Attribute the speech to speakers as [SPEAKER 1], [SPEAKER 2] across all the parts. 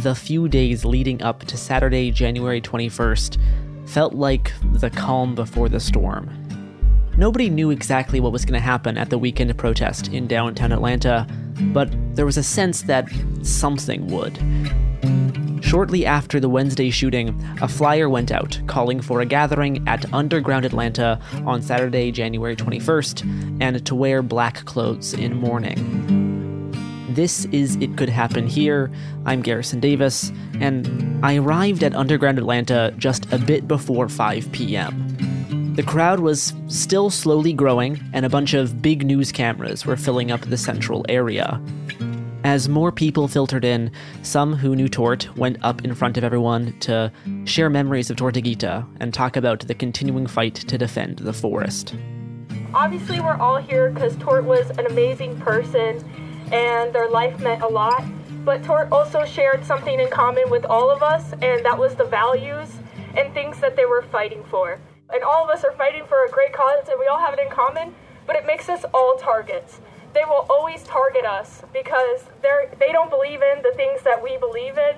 [SPEAKER 1] The few days leading up to Saturday, January 21st, felt like the calm before the storm. Nobody knew exactly what was going to happen at the weekend protest in downtown Atlanta, but there was a sense that something would. Shortly after the Wednesday shooting, a flyer went out calling for a gathering at Underground Atlanta on Saturday, January 21st, and to wear black clothes in mourning. This is It Could Happen Here. I'm Garrison Davis, and I arrived at Underground Atlanta just a bit before 5 p.m. The crowd was still slowly growing, and a bunch of big news cameras were filling up the central area. As more people filtered in, some who knew Tort went up in front of everyone to share memories of Tortuguita and talk about the continuing fight to defend the forest.
[SPEAKER 2] Obviously, we're all here because Tort was an amazing person and their life meant a lot. But Tort also shared something in common with all of us, and that was the values and things that they were fighting for. And all of us are fighting for a great cause, and we all have it in common, but it makes us all targets. They will always target us because they're, they don't believe in the things that we believe in,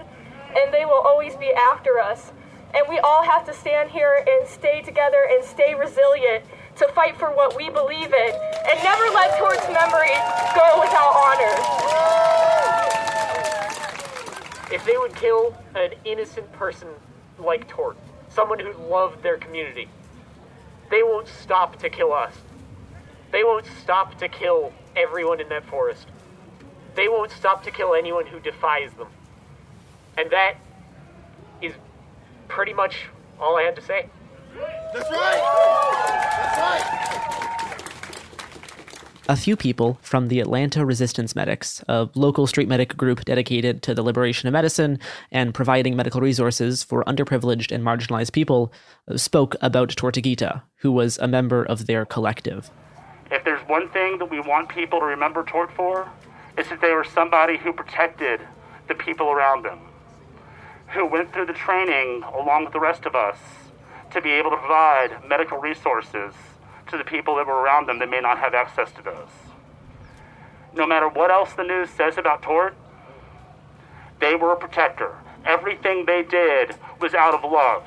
[SPEAKER 2] and they will always be after us. And we all have to stand here and stay together and stay resilient to fight for what we believe in and never let Tort's memory go without honor.
[SPEAKER 3] If they would kill an innocent person like Tort, someone who loved their community, they won't stop to kill us. They won't stop to kill everyone in that forest. They won't stop to kill anyone who defies them. And that is pretty much all I had to say.
[SPEAKER 4] That's right! That's right!
[SPEAKER 1] A few people from the Atlanta Resistance Medics, a local street medic group dedicated to the liberation of medicine and providing medical resources for underprivileged and marginalized people, uh, spoke about Tortuguita, who was a member of their collective.
[SPEAKER 5] If there's one thing that we want people to remember Tort for, it's that they were somebody who protected the people around them, who went through the training along with the rest of us to be able to provide medical resources to the people that were around them that may not have access to those. No matter what else the news says about Tort, they were a protector. Everything they did was out of love.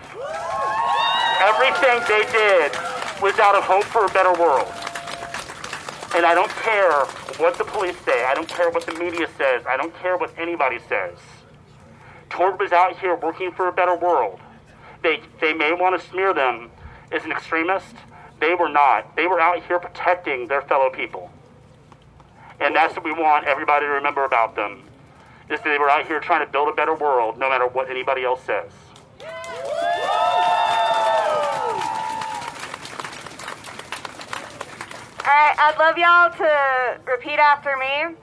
[SPEAKER 5] Everything they did was out of hope for a better world. And I don't care what the police say, I don't care what the media says, I don't care what anybody says. Tort was out here working for a better world. They, they may want to smear them as an extremist. They were not. They were out here protecting their fellow people. And that's what we want everybody to remember about them, is that they were out here trying to build a better world no matter what anybody else says.
[SPEAKER 6] Alright, I'd love y'all to repeat after me.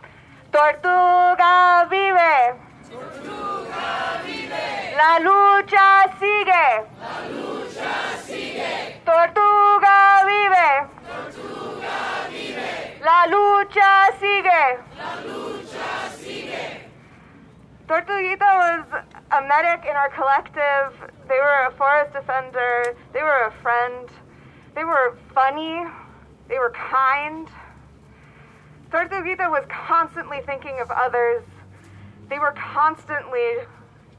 [SPEAKER 6] Tortuga vive. La lucha sigue. La lucha sigue. Tortuga vive. Tortuga vive. La lucha sigue. La lucha sigue. Tortuguita was a medic in our collective. They were a forest defender. They were a friend. They were funny. They were kind. Tortuguita was constantly thinking of others. They were constantly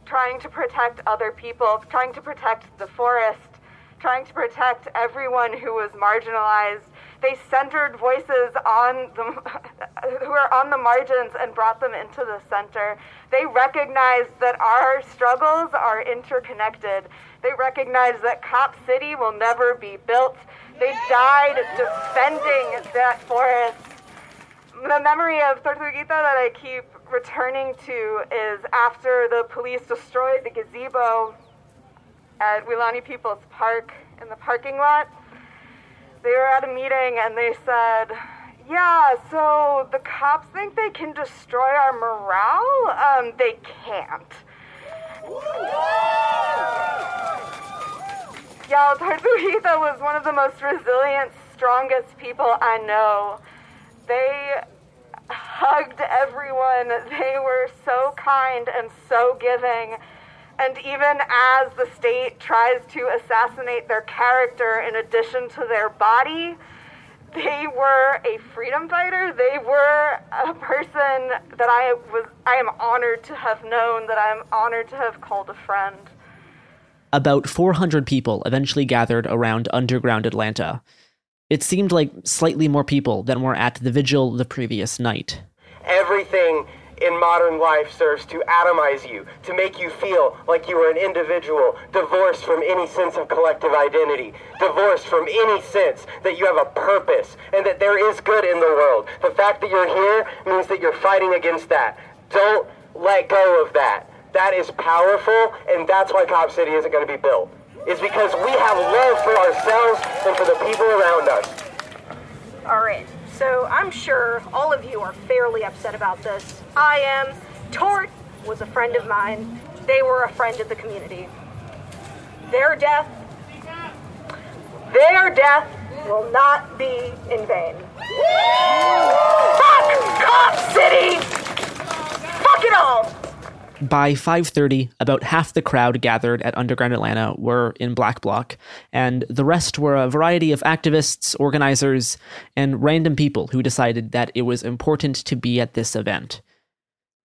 [SPEAKER 6] trying to protect other people, trying to protect the forest, trying to protect everyone who was marginalized. They centered voices on the who were on the margins and brought them into the center. They recognized that our struggles are interconnected. They recognized that Cop City will never be built. They died defending that forest. The memory of Tortuguita that I keep returning to is after the police destroyed the gazebo at Weelaunee People's Park in the parking lot. They were at a meeting and they said, Yeah, so the cops think they can destroy our morale? Um, they can't. Y'all, Tortuguita was one of the most resilient, strongest people I know. They hugged everyone. They were so kind and so giving. And even as the state tries to assassinate their character in addition to their body, they were a freedom fighter. They were a person that I was I am honored to have known, that I am honored to have called a friend.
[SPEAKER 1] About 400 people eventually gathered around underground Atlanta. It seemed like slightly more people than were at the vigil the previous night.
[SPEAKER 7] Everything in modern life serves to atomize you, to make you feel like you are an individual, divorced from any sense of collective identity, divorced from any sense that you have a purpose and that there is good in the world. The fact that you're here means that you're fighting against that. Don't let go of that. That is powerful, and that's why Cop City isn't going to be built. Is because we have love for ourselves and for the people around us.
[SPEAKER 8] All right. So I'm sure all of you are fairly upset about this. I am. Tort was a friend of mine. They were a friend of the community. Their death, their death will not be in vain. Fuck Cop City! Fuck it all!
[SPEAKER 1] By 5:30, about half the crowd gathered at Underground Atlanta were in Black Bloc, and the rest were a variety of activists, organizers, and random people who decided that it was important to be at this event.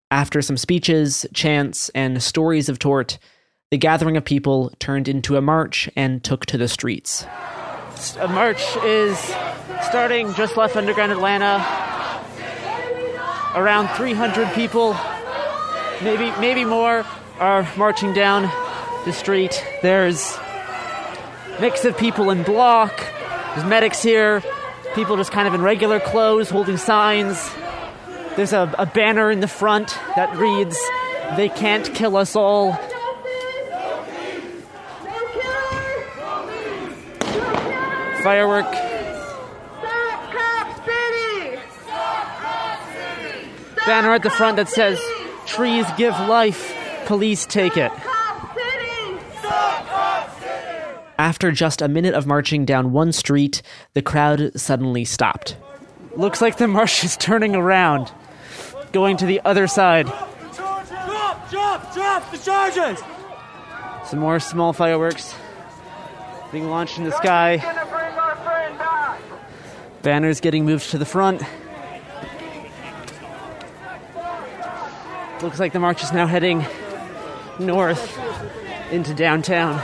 [SPEAKER 1] After some speeches, chants, and stories of tort, the gathering of people turned into a march and took to the streets.
[SPEAKER 9] A march is starting just left Underground Atlanta. Around 300 people maybe maybe more are marching down the street. There's mix of people in bloc. There's medics here. People just kind of in regular clothes holding signs. There's a, a banner in the front that reads, They can't kill us all. Firework. Banner at the front that says, Trees give life, police take it.
[SPEAKER 1] After just a minute of marching down one street, the crowd suddenly stopped.
[SPEAKER 9] Looks like the march is turning around, going to the other side.
[SPEAKER 10] Drop, drop, drop the charges!
[SPEAKER 9] Some more small fireworks being launched in the sky. Banners getting moved to the front. Looks like the march is now heading north into downtown.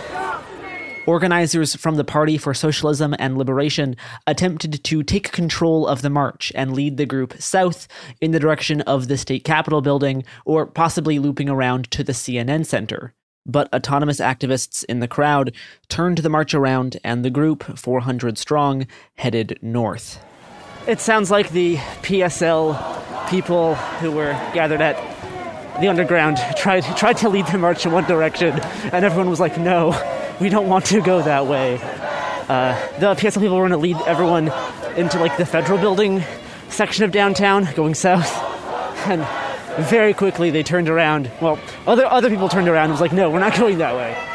[SPEAKER 1] Organizers from the Party for Socialism and Liberation attempted to take control of the march and lead the group south in the direction of the state capitol building or possibly looping around to the CNN center. But autonomous activists in the crowd turned the march around and the group, 400 strong, headed north.
[SPEAKER 9] It sounds like the PSL people who were gathered at the underground tried tried to lead the march in one direction, and everyone was like, "No, we don't want to go that way." Uh, the PSL people were going to lead everyone into like the federal building section of downtown going south. And very quickly they turned around. Well, other other people turned around and was like, "No, we're not going that way."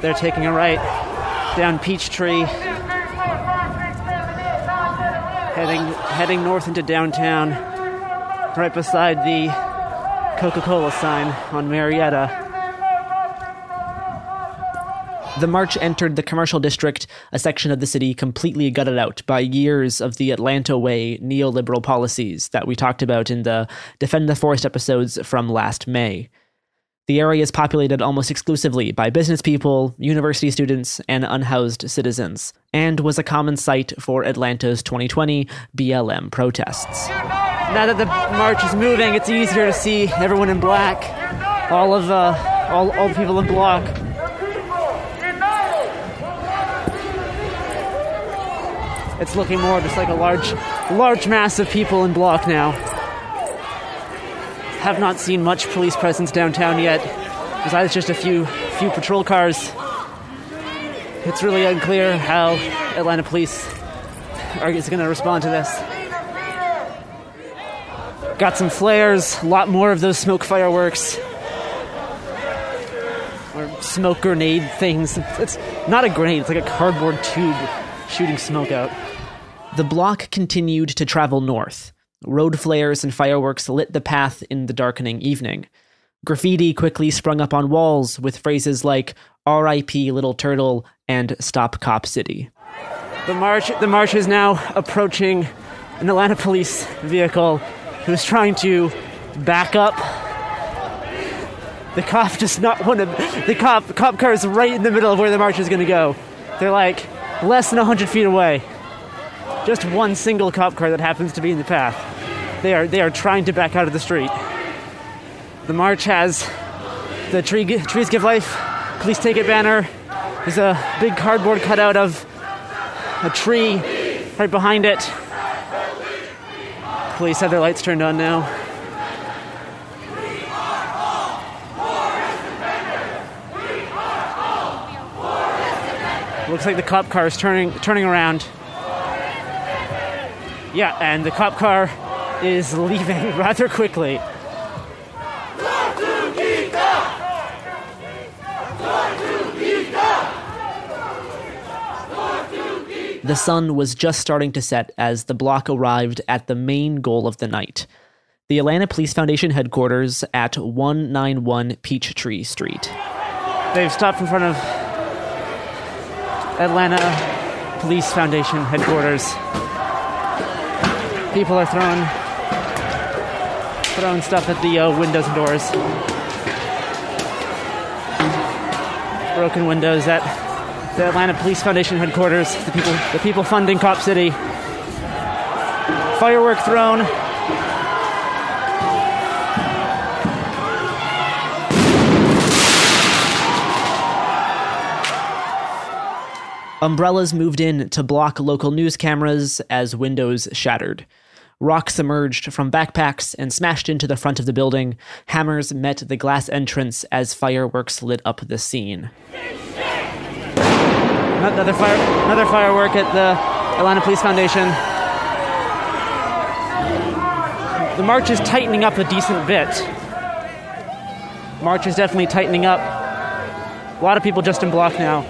[SPEAKER 9] They're taking a right down Peachtree, heading heading north into downtown, right beside the Coca-Cola sign on Marietta.
[SPEAKER 1] The march entered the commercial district, a section of the city completely gutted out by years of the Atlanta Way neoliberal policies that we talked about in the Defend the Forest episodes from last May. The area is populated almost exclusively by business people, university students, and unhoused citizens, and was a common site for Atlanta's 2020 BLM protests.
[SPEAKER 9] Now that the march is moving, it's easier to see everyone in black, all of uh, all all the people in bloc. It's looking more just like a large, large mass of people in bloc now. Have not seen much police presence downtown yet, besides just a few few patrol cars. It's really unclear how Atlanta police are is going to respond to this. Got some flares, a lot more of those smoke fireworks. Or smoke grenade things. It's not a grenade, it's like a cardboard tube shooting smoke out.
[SPEAKER 1] The bloc continued to travel north. Road flares and fireworks lit the path in the darkening evening. Graffiti quickly sprung up on walls with phrases like RIP Little Turtle and Stop Cop City.
[SPEAKER 9] The march the march is now approaching an Atlanta police vehicle who's trying to back up. The cop does not want to the cop cop car is right in the middle of where the march is gonna go. They're like less than hundred feet away. Just one single cop car that happens to be in the path. They are they are trying to back out of the street. The march has the tree, trees give life, police take it banner. There's a big cardboard cutout of a tree right behind it. Police have their lights turned on now. Looks like the cop car is turning turning around. Yeah, and the cop car is leaving rather quickly.
[SPEAKER 1] The sun was just starting to set as the bloc arrived at the main goal of the night the Atlanta Police Foundation headquarters at 191 Peachtree Street.
[SPEAKER 9] They've stopped in front of Atlanta Police Foundation headquarters. People are throwing throwing stuff at the uh, windows and doors. Broken windows at the Atlanta Police Foundation headquarters. The people, the people funding Cop City. Firework thrown.
[SPEAKER 1] Umbrellas moved in to block local news cameras as windows shattered. Rocks emerged from backpacks and smashed into the front of the building. Hammers met the glass entrance as fireworks lit up the scene.
[SPEAKER 9] Another fire, another firework at the Atlanta Police Foundation. The march is tightening up a decent bit. March is definitely tightening up. A lot of people just in bloc now.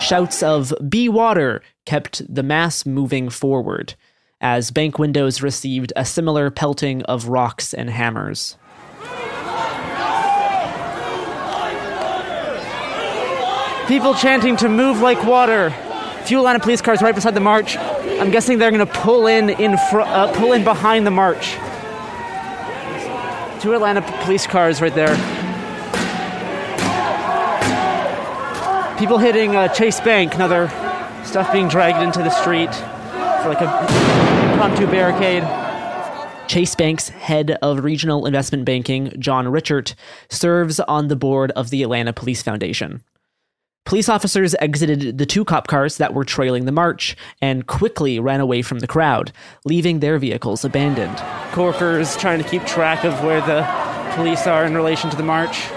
[SPEAKER 1] Shouts of "Be water" kept the mass moving forward as bank windows received a similar pelting of rocks and hammers.
[SPEAKER 9] People chanting to move like water. Few Atlanta police cars right beside the march. I'm guessing they're going to pull in in fr- uh, pull in behind the march. Two Atlanta police cars right there. People hitting uh, Chase Bank, another stuff being dragged into the street for like a impromptu barricade.
[SPEAKER 1] Chase Bank's head of regional investment banking, John Richert, serves on the board of the Atlanta Police Foundation. Police officers exited the two cop cars that were trailing the march and quickly ran away from the crowd, leaving their vehicles abandoned.
[SPEAKER 11] Corkers trying to keep track of where the police are in relation to the march.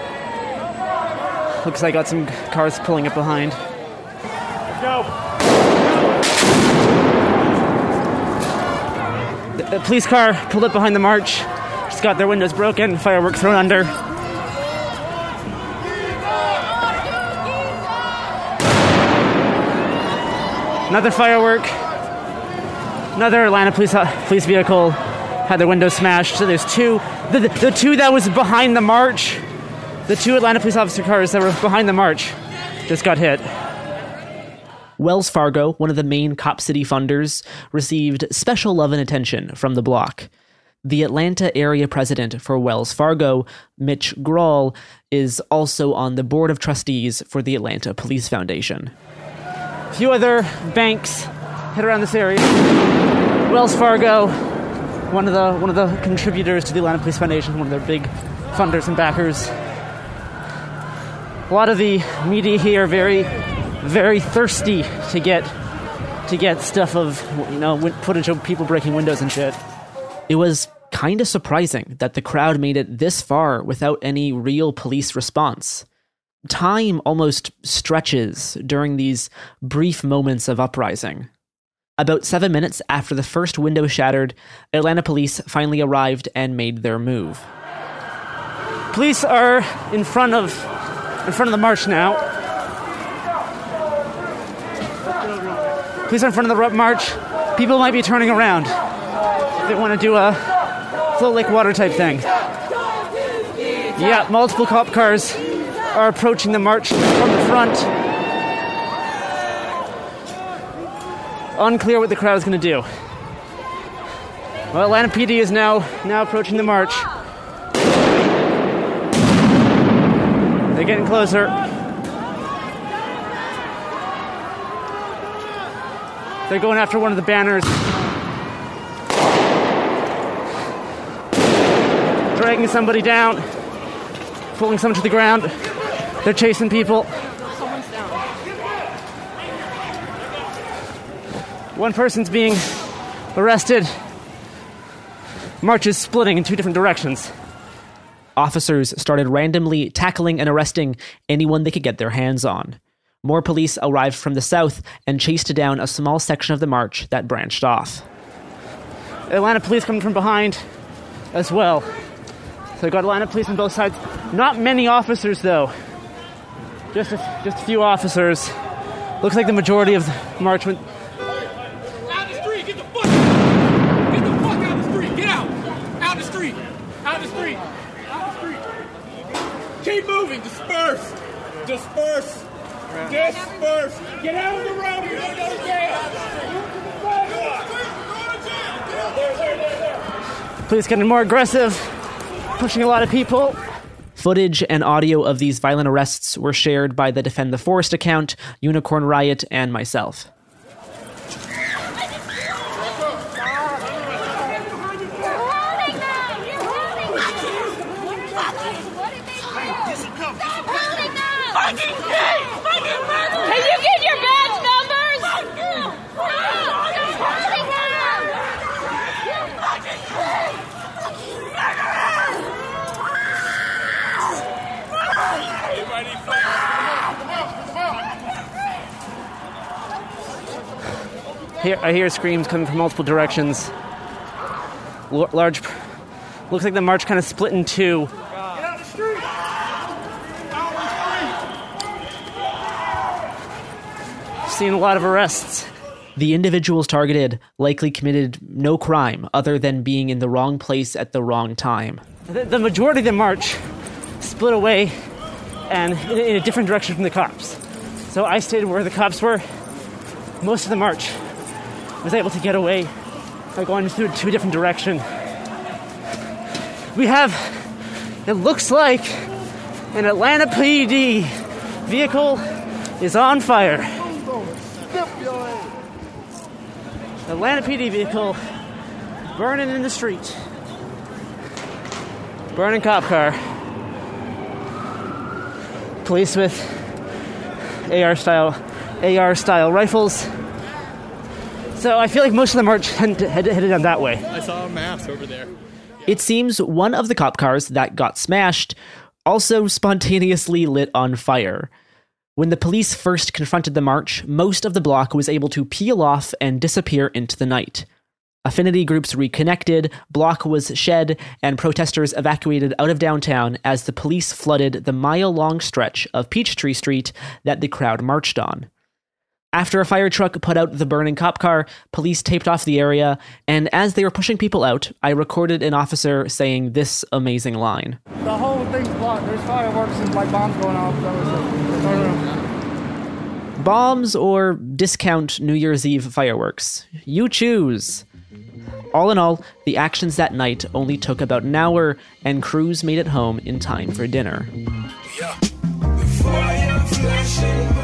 [SPEAKER 11] Looks like I got some cars pulling up behind.
[SPEAKER 12] Let's go.
[SPEAKER 11] The police car pulled up behind the march. Just got their windows broken, fireworks thrown under. Another firework. Another Atlanta police police vehicle had their windows smashed. So there's two. The, the two that was behind the march, the two Atlanta police officer cars that were behind the march, just got hit.
[SPEAKER 1] Wells Fargo, one of the main Cop City funders, received special love and attention from the bloc. The Atlanta area president for Wells Fargo, Mitch Grawl, is also on the board of trustees for the Atlanta Police Foundation.
[SPEAKER 11] A few other banks hit around this area. Wells Fargo, one of the one of the contributors to the Atlanta Police Foundation, one of their big funders and backers. A lot of the media here very, very thirsty to get to get stuff of you know footage of people breaking windows and shit.
[SPEAKER 1] It was kind of surprising that the crowd made it this far without any real police response. Time almost stretches during these brief moments of uprising. About seven minutes after the first window shattered, Atlanta police finally arrived and made their move.
[SPEAKER 11] Police are in front of in front of the march now. Police are in front of the march. People might be turning around. They want to do a float like water type thing. Yeah, multiple cop cars are approaching the march from the front. Unclear what the crowd is going to do. Well, Atlanta PD is now now approaching the march. They're getting closer. They're going after one of the banners. Dragging somebody down, pulling someone to the ground. They're chasing people. One person's being arrested. March is splitting in two different directions.
[SPEAKER 1] Officers started randomly tackling and arresting anyone they could get their hands on. More police arrived from the south and chased down a small section of the march that branched off.
[SPEAKER 11] Atlanta police coming from behind as well. So I got Atlanta police on both sides. Not many officers though. Just a, just a few officers. Looks like the majority of the march went.
[SPEAKER 12] Out the street, get the fuck Get the fuck out the street. Get out. Out the street. Out the street. Out the street. Keep moving. Disperse. Disperse. Disperse. Get out of the road. You're gonna go to jail.
[SPEAKER 11] Police getting more aggressive, pushing a lot of people.
[SPEAKER 1] Footage and audio of these violent arrests were shared by the Defend the Forest account, Unicorn Riot, and myself.
[SPEAKER 13] Can you get your badge numbers?
[SPEAKER 11] Here, I hear screams coming from multiple directions. L- large. Looks like the march kind of split in two. Seen a lot of arrests.
[SPEAKER 1] The individuals targeted likely committed no crime other than being in the wrong place at the wrong time.
[SPEAKER 11] The, the majority of the march split away and in, in a different direction from the cops. So I stayed where the cops were. Most of the march was able to get away by going through a different direction. We have, it looks like, an Atlanta PD vehicle is on fire. Atlanta PD vehicle burning in the street. Burning cop car. Police with AR style, AR style rifles. So I feel like most of the march headed, headed down that way.
[SPEAKER 12] I saw a mass over there.
[SPEAKER 1] It seems one of the cop cars that got smashed also spontaneously lit on fire. When the police first confronted the march, most of the bloc was able to peel off and disappear into the night. Affinity groups reconnected, bloc was shed, and protesters evacuated out of downtown as the police flooded the mile long stretch of Peachtree Street that the crowd marched on. After a fire truck put out the burning cop car, police taped off the area, and as they were pushing people out, I recorded an officer saying this amazing line.
[SPEAKER 14] The whole thing's blocked. There's fireworks and like bombs going off. That was it. I don't know.
[SPEAKER 1] Bombs or discount New Year's Eve fireworks? You choose. All in all, the actions that night only took about an hour, and crews made it home in time for dinner.
[SPEAKER 15] Happy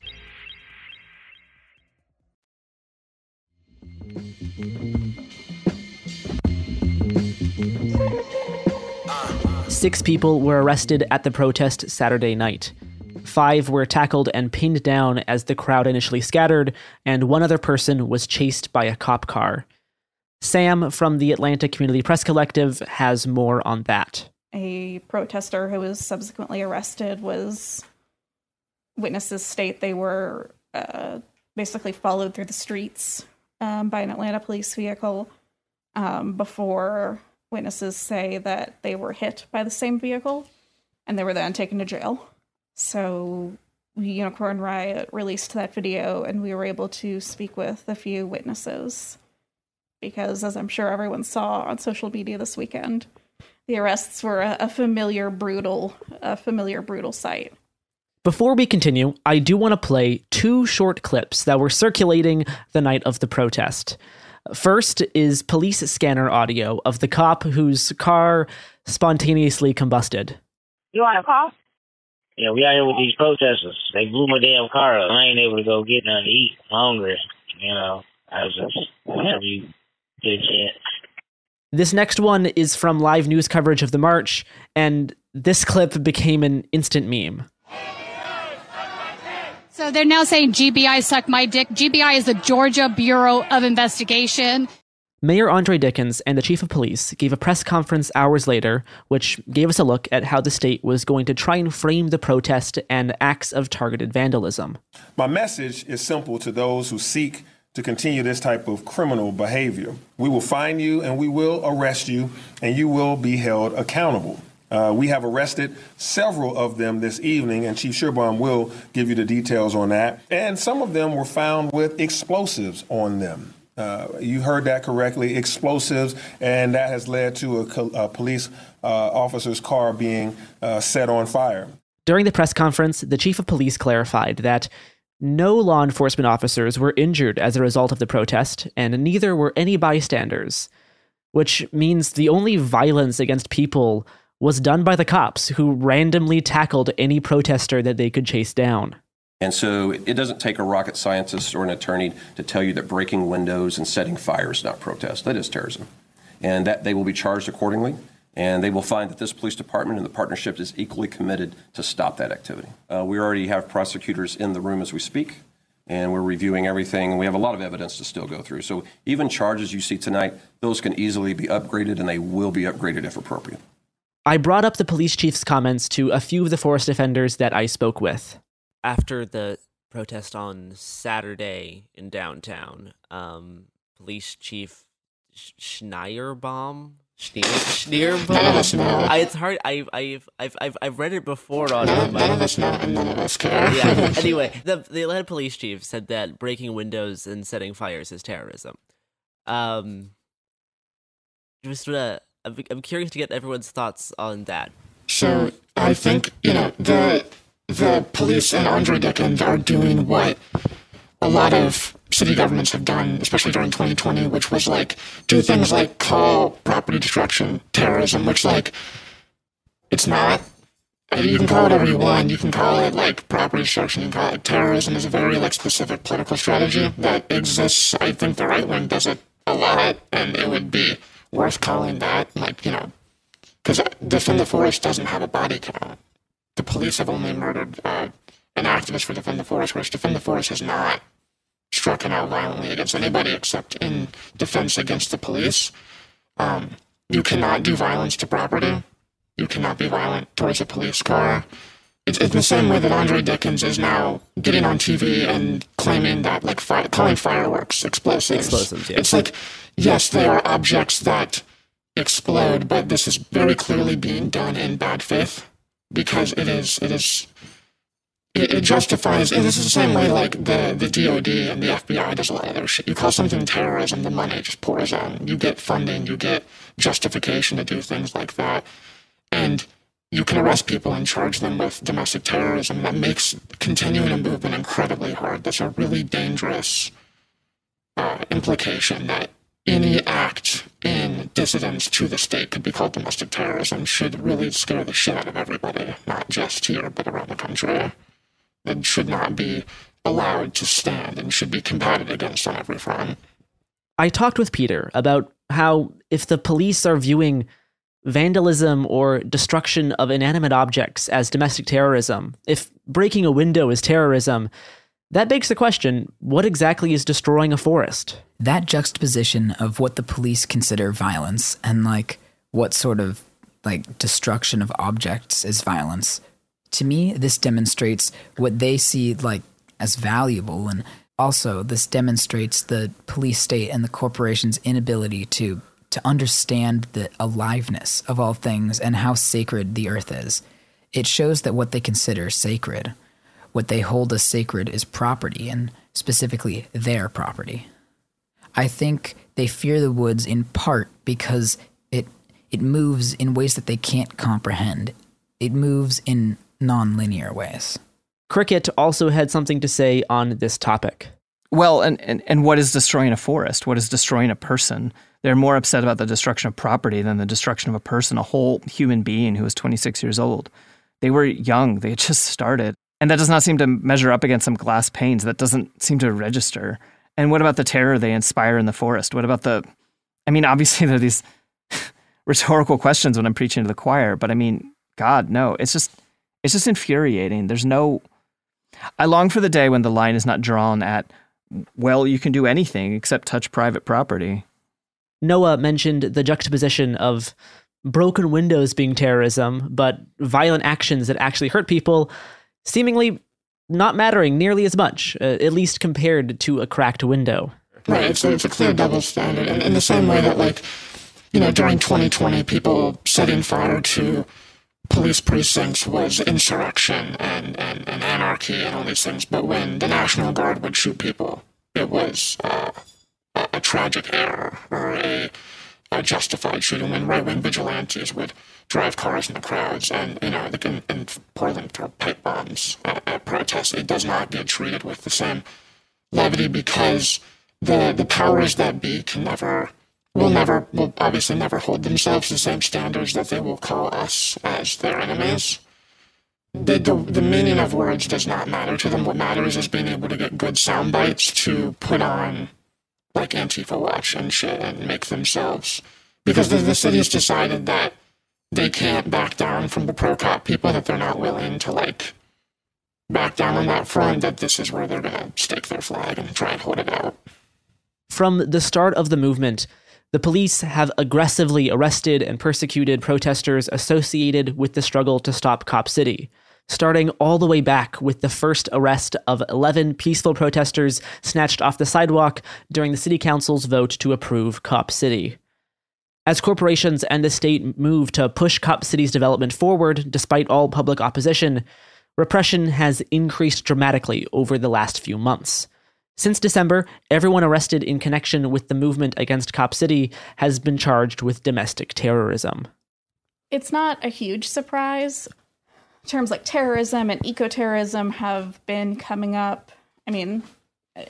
[SPEAKER 1] Six people were arrested at the protest Saturday night. Five were tackled and pinned down as the crowd initially scattered, and one other person was chased by a cop car. Sam from the Atlanta Community Press Collective has more on that.
[SPEAKER 16] A protester who was subsequently arrested was witnesses state they were uh, basically followed through the streets um, by an Atlanta police vehicle um, before witnesses say that they were hit by the same vehicle and they were then taken to jail. So Unicorn Riot released that video and we were able to speak with a few witnesses because as I'm sure everyone saw on social media this weekend, the arrests were a, a familiar brutal a familiar brutal sight.
[SPEAKER 1] Before we continue, I do want to play two short clips that were circulating the night of the protest. First is police scanner audio of the cop whose car spontaneously combusted.
[SPEAKER 17] You want to call? Yeah, we out here with these protesters. They blew my damn car up. I ain't able to go get nothing to eat. I'm hungry. You know, I was just whenever you get a.
[SPEAKER 1] This next one is from live news coverage of the march, and this clip became an instant meme.
[SPEAKER 18] So they're now saying GBI suck my dick. GBI is the Georgia Bureau of Investigation.
[SPEAKER 1] Mayor Andre Dickens and the chief of police gave a press conference hours later, which gave us a look at how the state was going to try and frame the protest and acts of targeted vandalism.
[SPEAKER 19] My message is simple to those who seek to continue this type of criminal behavior. We will find you and we will arrest you, and you will be held accountable. Uh, we have arrested several of them this evening, and Chief Schierbaum will give you the details on that. And some of them were found with explosives on them. Uh, you heard that correctly, explosives, and that has led to a, a police uh, officer's car being uh, set on fire.
[SPEAKER 1] During the press conference, the chief of police clarified that no law enforcement officers were injured as a result of the protest, and neither were any bystanders, which means the only violence against people was done by the cops who randomly tackled any protester that they could chase down.
[SPEAKER 20] And so it doesn't take a rocket scientist or an attorney to tell you that breaking windows and setting fires is not protest. That is terrorism. And that they will be charged accordingly. And they will find that this police department and the partnership is equally committed to stop that activity. Uh, we already have prosecutors in the room as we speak, and we're reviewing everything. We have a lot of evidence to still go through. So even charges you see tonight, those can easily be upgraded, and they will be upgraded if appropriate.
[SPEAKER 1] I brought up the police chief's comments to a few of the forest defenders that I spoke with.
[SPEAKER 9] After the protest on Saturday in downtown, um, police chief Schneierbaum Schneer, Schneerbaum. I, it's hard. I've, I've, I've, I've, read it before on.
[SPEAKER 21] None, none of us know, none of us care.
[SPEAKER 9] yeah. Anyway, the the head police chief said that breaking windows and setting fires is terrorism. Um, just uh, I'm, I'm curious to get everyone's thoughts on that.
[SPEAKER 21] So I think you know the the police and Andre Dickens are doing what a lot of city governments have done, especially during 2020, which was like do things like call property destruction terrorism, which like it's not. You can call it whatever you want. You can call it like property destruction. You can call it terrorism. Is a very like specific political strategy that exists. I think the right wing does it a lot, and it would be worth calling that. Like you know, because defend the forest doesn't have a body count. The police have only murdered uh, an activist for defend the forest, whereas defend the forest has not stricken out violently against anybody except in defense against the police. Um, you cannot do violence to property. You cannot be violent towards a police car. It's, it's the same way that Andre Dickens is now getting on TV and claiming that, like, fi- calling fireworks explosives.
[SPEAKER 9] Explosives, yeah.
[SPEAKER 21] It's like, yes, they are objects that explode, but this is very clearly being done in bad faith because it is, it is it, it justifies, and this is the same way like the, the DOD and the FBI does a lot of their shit. You call something terrorism, the money just pours in. You get funding, you get justification to do things like that. And you can arrest people and charge them with domestic terrorism. That makes continuing a movement incredibly hard. That's a really dangerous uh, implication that any act in dissidence to the state could be called domestic terrorism should really scare the shit out of everybody, not just here, but around the country and should not be allowed to stand and should be combated against on every front.
[SPEAKER 1] I talked with Peter about how if the police are viewing vandalism or destruction of inanimate objects as domestic terrorism, if breaking a window is terrorism, that begs the question what exactly is destroying a forest?
[SPEAKER 22] That juxtaposition of what the police consider violence and like what sort of like destruction of objects is violence to me, this demonstrates what they see like as valuable, and also this demonstrates the police state and the corporation's inability to to understand the aliveness of all things and how sacred the earth is. It shows that what they consider sacred, what they hold as sacred, is property, and specifically their property. I think they fear the woods in part because it it moves in ways that they can't comprehend. It moves in non-linear ways.
[SPEAKER 1] Cricket also had something to say on this topic.
[SPEAKER 23] Well, and, and, and what is destroying a forest? What is destroying a person? They're more upset about the destruction of property than the destruction of a person, a whole human being who was 26 years old. They were young, they had just started. And that does not seem to measure up against some glass panes. That doesn't seem to register. And what about the terror they inspire in the forest? What about the. I mean, obviously, there are these rhetorical questions when I'm preaching to the choir, but I mean, God, no. It's just. It's just infuriating. There's no. I long for the day when the line is not drawn at, well, you can do anything except touch private property.
[SPEAKER 1] Noah mentioned the juxtaposition of broken windows being terrorism, but violent actions that actually hurt people seemingly not mattering nearly as much, uh, at least compared to a cracked window.
[SPEAKER 21] Right, it's a, it's a clear double standard. And in the same way that, like, you know, during 2020, people setting fire to police precincts was insurrection and, and, and anarchy and all these things. But when the National Guard would shoot people, it was uh, tragic error or a, a justified shooting. When right wing vigilantes would drive cars in the crowds and, you know, like in, in Portland throw pipe bombs at, at protests, it does not get treated with the same levity because the, the powers that be can never will never will obviously never hold themselves to the same standards that they will call us as their enemies. The, the, the meaning of words does not matter to them. What matters is being able to get good sound bites to put on like Antifa Watch and shit and make themselves because the, the city's decided that they can't back down from the pro cop people that they're not willing to like back down on that front that this is where they're gonna stake their flag and try and hold it out.
[SPEAKER 1] From the start of the movement, the police have aggressively arrested and persecuted protesters associated with the struggle to stop Cop City, starting all the way back with the first arrest of 11 peaceful protesters snatched off the sidewalk during the city council's vote to approve Cop City. As corporations and the state move to push Cop City's development forward despite all public opposition, repression has increased dramatically over the last few months. Since December, everyone arrested in connection with the movement against Cop City has been charged with domestic terrorism.
[SPEAKER 16] It's not a huge surprise. Terms like terrorism and eco-terrorism have been coming up, I mean,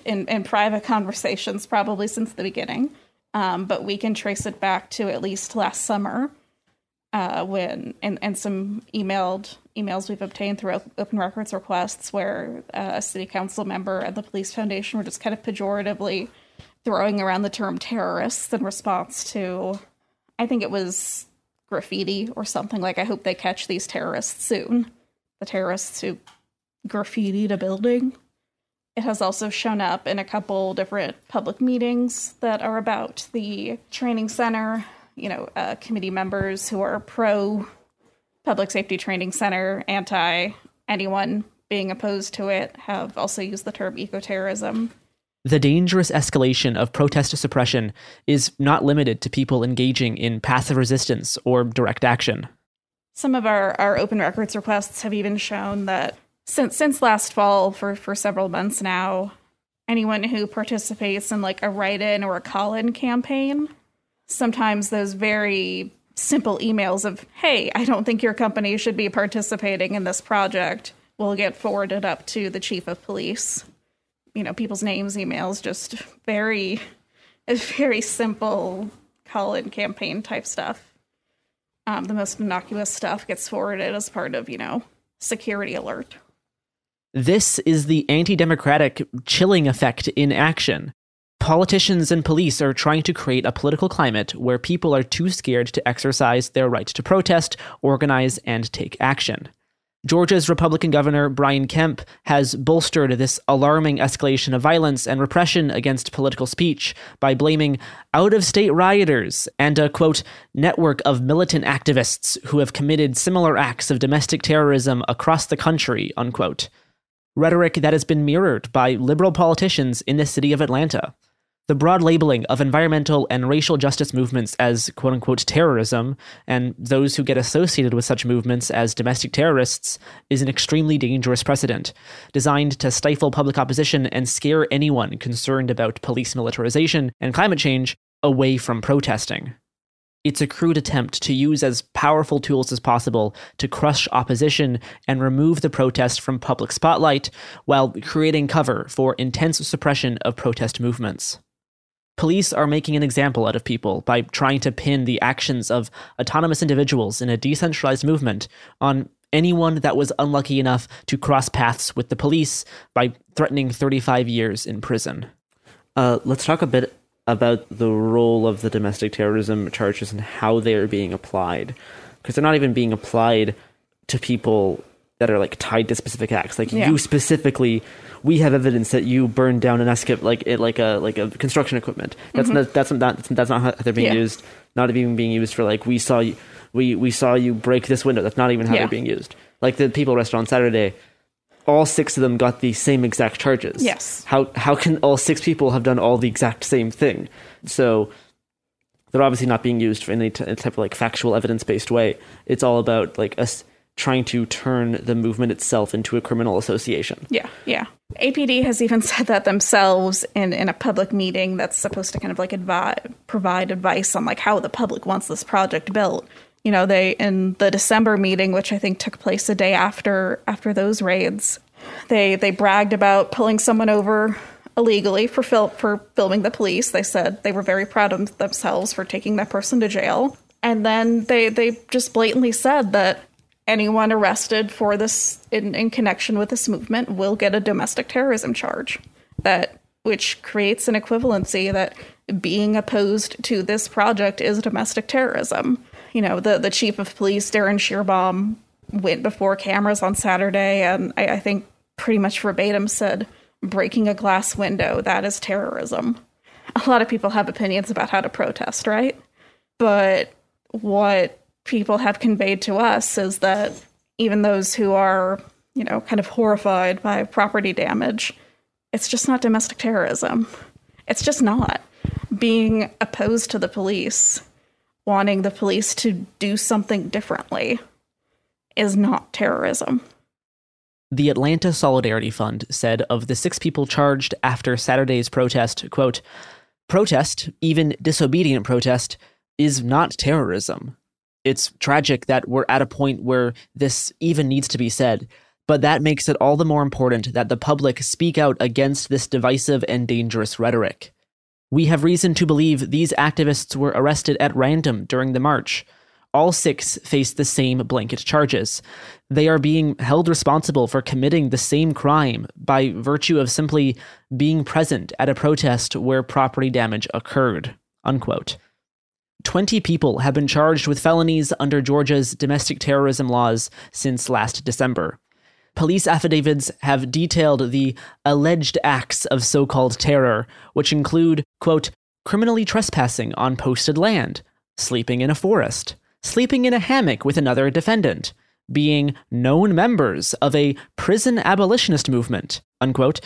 [SPEAKER 16] in, in private conversations probably since the beginning. Um, but we can trace it back to at least last summer uh, when and, and some emailed emails we've obtained through open records requests where uh, a city council member and the police foundation were just kind of pejoratively throwing around the term terrorists in response to i think it was graffiti or something. Like i hope they catch these terrorists soon. The terrorists who graffitied a building. It has also shown up in a couple different public meetings that are about the training center you know uh, committee members who are pro public safety training center, anti anyone being opposed to it, have also used the term ecoterrorism.
[SPEAKER 1] The dangerous escalation of protest suppression is not limited to people engaging in passive resistance or direct action.
[SPEAKER 16] Some of our, our open records requests have even shown that since since last fall, for, for several months now, anyone who participates in like a write-in or a call-in campaign, sometimes those very simple emails of, hey, I don't think your company should be participating in this project will get forwarded up to the chief of police. You know, people's names, emails, just very, very simple call in campaign type stuff. Um, the most innocuous stuff gets forwarded as part of, you know, security alert.
[SPEAKER 1] This is the anti democratic chilling effect in action. Politicians and police are trying to create a political climate where people are too scared to exercise their right to protest, organize, and take action. Georgia's Republican Governor Brian Kemp has bolstered this alarming escalation of violence and repression against political speech by blaming out of state rioters and a quote, network of militant activists who have committed similar acts of domestic terrorism across the country, unquote. Rhetoric that has been mirrored by liberal politicians in the city of Atlanta. The broad labeling of environmental and racial justice movements as quote unquote terrorism, and those who get associated with such movements as domestic terrorists, is an extremely dangerous precedent, designed to stifle public opposition and scare anyone concerned about police militarization and climate change away from protesting. It's a crude attempt to use as powerful tools as possible to crush opposition and remove the protest from public spotlight while creating cover for intense suppression of protest movements. Police are making an example out of people by trying to pin the actions of autonomous individuals in a decentralized movement on anyone that was unlucky enough to cross paths with the police by threatening 35 years in prison.
[SPEAKER 9] Uh, let's talk a bit about the role of the domestic terrorism charges and how they are being applied, because they're not even being applied to people that are like tied to specific acts. Like
[SPEAKER 16] Yeah.
[SPEAKER 9] you specifically, we have evidence that you burned down an escape, like it, like a like a construction equipment. That's
[SPEAKER 16] Mhm.
[SPEAKER 9] not that's not that's, that's not how they're being
[SPEAKER 16] Yeah.
[SPEAKER 9] used. Not even being used for like we saw you, we we saw you break this window. That's not even how
[SPEAKER 16] Yeah.
[SPEAKER 9] they're being used. Like the people arrested on Saturday, all six of them got the same exact charges.
[SPEAKER 16] Yes.
[SPEAKER 9] How how can all six people have done all the exact same thing? So they're obviously not being used for any t- type of like factual evidence based way. It's all about like us trying to turn the movement itself into a criminal association.
[SPEAKER 16] Yeah, yeah. APD has even said that themselves in, in a public meeting that's supposed to kind of like advise, provide advice on like how the public wants this project built. You know, they in the December meeting, which I think took place a day after after those raids, they they bragged about pulling someone over illegally for fil- for filming the police. They said they were very proud of themselves for taking that person to jail. And then they they just blatantly said that anyone arrested for this in, in connection with this movement will get a domestic terrorism charge that which creates an equivalency that being opposed to this project is domestic terrorism. You know the, the chief of police Darin Schierbaum went before cameras on saturday and I, I think pretty much verbatim said breaking a glass window that is terrorism. A lot of people have opinions about how to protest right? But what people have conveyed to us is that even those who are, you know, kind of horrified by property damage, it's just not domestic terrorism. It's just not. Being opposed to the police, wanting the police to do something differently, is not terrorism.
[SPEAKER 1] The Atlanta Solidarity Fund said of the six people charged after Saturday's protest, quote, protest, even disobedient protest, is not terrorism. It's tragic that we're at a point where this even needs to be said, but that makes it all the more important that the public speak out against this divisive and dangerous rhetoric. We have reason to believe these activists were arrested at random during the march. All six face the same blanket charges. They are being held responsible for committing the same crime by virtue of simply being present at a protest where property damage occurred. Unquote. 20 people have been charged with felonies under Georgia's domestic terrorism laws since last December. Police affidavits have detailed the alleged acts of so called terror, which include, quote, criminally trespassing on posted land, sleeping in a forest, sleeping in a hammock with another defendant, being known members of a prison abolitionist movement, unquote,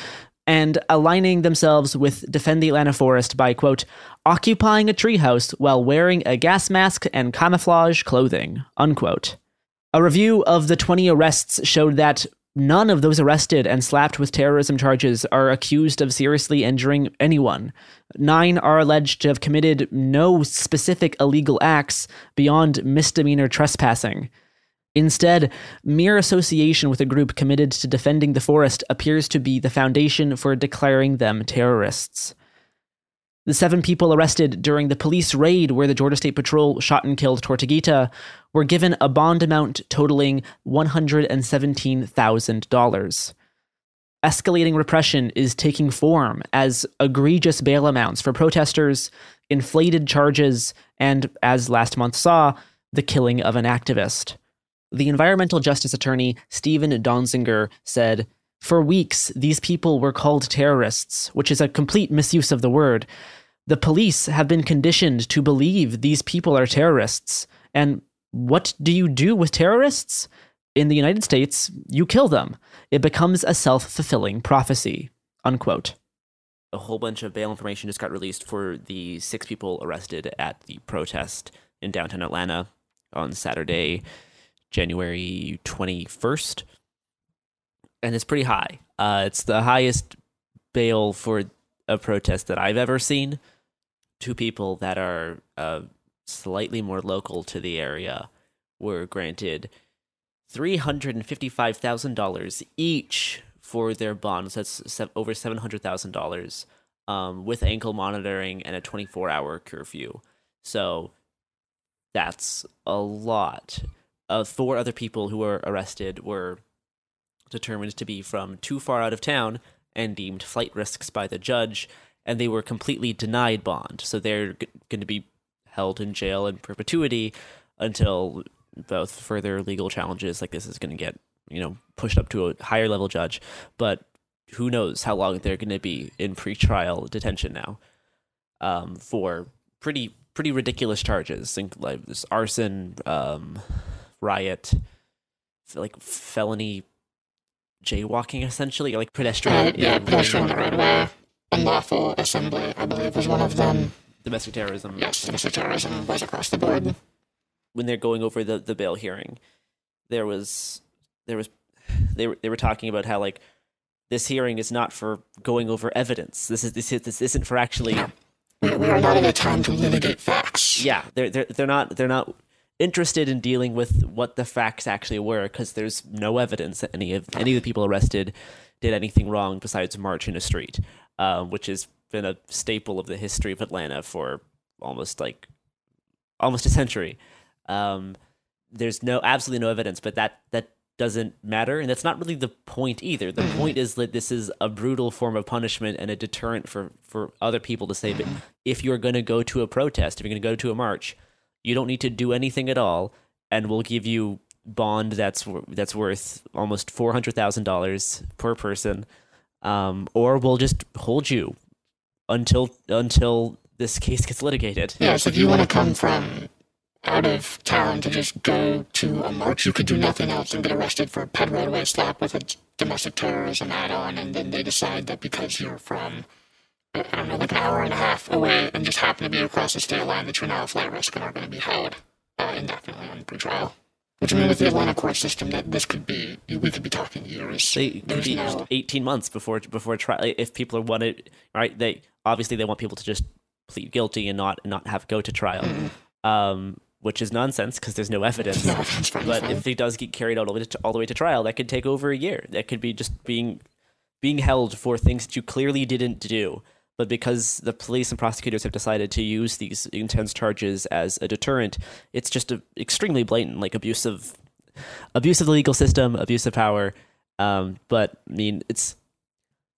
[SPEAKER 1] and aligning themselves with Defend the Atlanta Forest by, quote, occupying a treehouse while wearing a gas mask and camouflage clothing, unquote. A review of the 20 arrests showed that none of those arrested and slapped with terrorism charges are accused of seriously injuring anyone. Nine are alleged to have committed no specific illegal acts beyond misdemeanor trespassing. Instead, mere association with a group committed to defending the forest appears to be the foundation for declaring them terrorists. The seven people arrested during the police raid where the Georgia State Patrol shot and killed Tortuguita were given a bond amount totaling $117,000. Escalating repression is taking form as egregious bail amounts for protesters, inflated charges, and, as last month saw, the killing of an activist. The environmental justice attorney, Steven Donziger, said, For weeks, these people were called terrorists, which is a complete misuse of the word. The police have been conditioned to believe these people are terrorists. And what do you do with terrorists? In the United States, you kill them. It becomes a self fulfilling prophecy. Unquote.
[SPEAKER 9] A whole bunch of bail information just got released for the six people arrested at the protest in downtown Atlanta on Saturday, January 21st. And it's pretty high. Uh, it's the highest bail for a protest that I've ever seen. Two people that are uh, slightly more local to the area were granted $355,000 each for their bonds. That's over $700,000 um, with ankle monitoring and a 24 hour curfew. So that's a lot. uh, four other people who were arrested were determined to be from too far out of town and deemed flight risks by the judge, and they were completely denied bond. So they're g- going to be held in jail in perpetuity until both further legal challenges like this is going to get you know pushed up to a higher level judge. But who knows how long they're going to be in pretrial detention now um, for pretty pretty ridiculous charges, think like this arson, um, riot, like felony jaywalking, essentially, like pedestrian.
[SPEAKER 21] Uh, yeah, pedestrian on the roadway, unlawful assembly, I believe, was one of them.
[SPEAKER 9] Domestic terrorism.
[SPEAKER 21] Yes, domestic terrorism was across the board.
[SPEAKER 9] When they're going over the, the bail hearing, there was there was they were they were talking about how like this hearing is not for going over evidence. This is this is, this isn't for actually.
[SPEAKER 21] We, we are not in a time to litigate facts.
[SPEAKER 9] Yeah, they're they're they're not they're not interested in dealing with what the facts actually were because there's no evidence that any of any of the people arrested did anything wrong besides march in a street, um, which has been a staple of the history of Atlanta for almost like almost a century. Um, there's no absolutely no evidence, but that that doesn't matter, and that's not really the point either. The point is that this is a brutal form of punishment and a deterrent for for other people to say that if you're going to go to a protest, if you're going to go to a march, you don't need to do anything at all, and we'll give you bond that's that's worth almost four hundred thousand dollars per person, um, or we'll just hold you until until this case gets litigated.
[SPEAKER 21] Yeah, so if you want to come from out of town to just go to a march, you could do nothing else and get arrested for a ped roadway stop with a domestic terrorism add-on, and then they decide that because you're from I don't know, like an hour and a half away and just happen to be across the state line that you're now a flight risk and are going to be held uh, indefinitely on pretrial. Which I mean, with the Atlanta court system, that this could be we could be talking years.
[SPEAKER 9] They could be
[SPEAKER 21] no-
[SPEAKER 9] eighteen months before before trial. If people are wanted, right? They obviously they want people to just plead guilty and not not have go to trial, um, which is nonsense because there's no evidence. but if it does get carried out all the, way to, all the way to trial, that could take over a year. That could be just being being held for things that you clearly didn't do. But because the police and prosecutors have decided to use these intense charges as a deterrent, it's just a extremely blatant, like abuse of abuse of the legal system, abuse of power. Um, but I mean, it's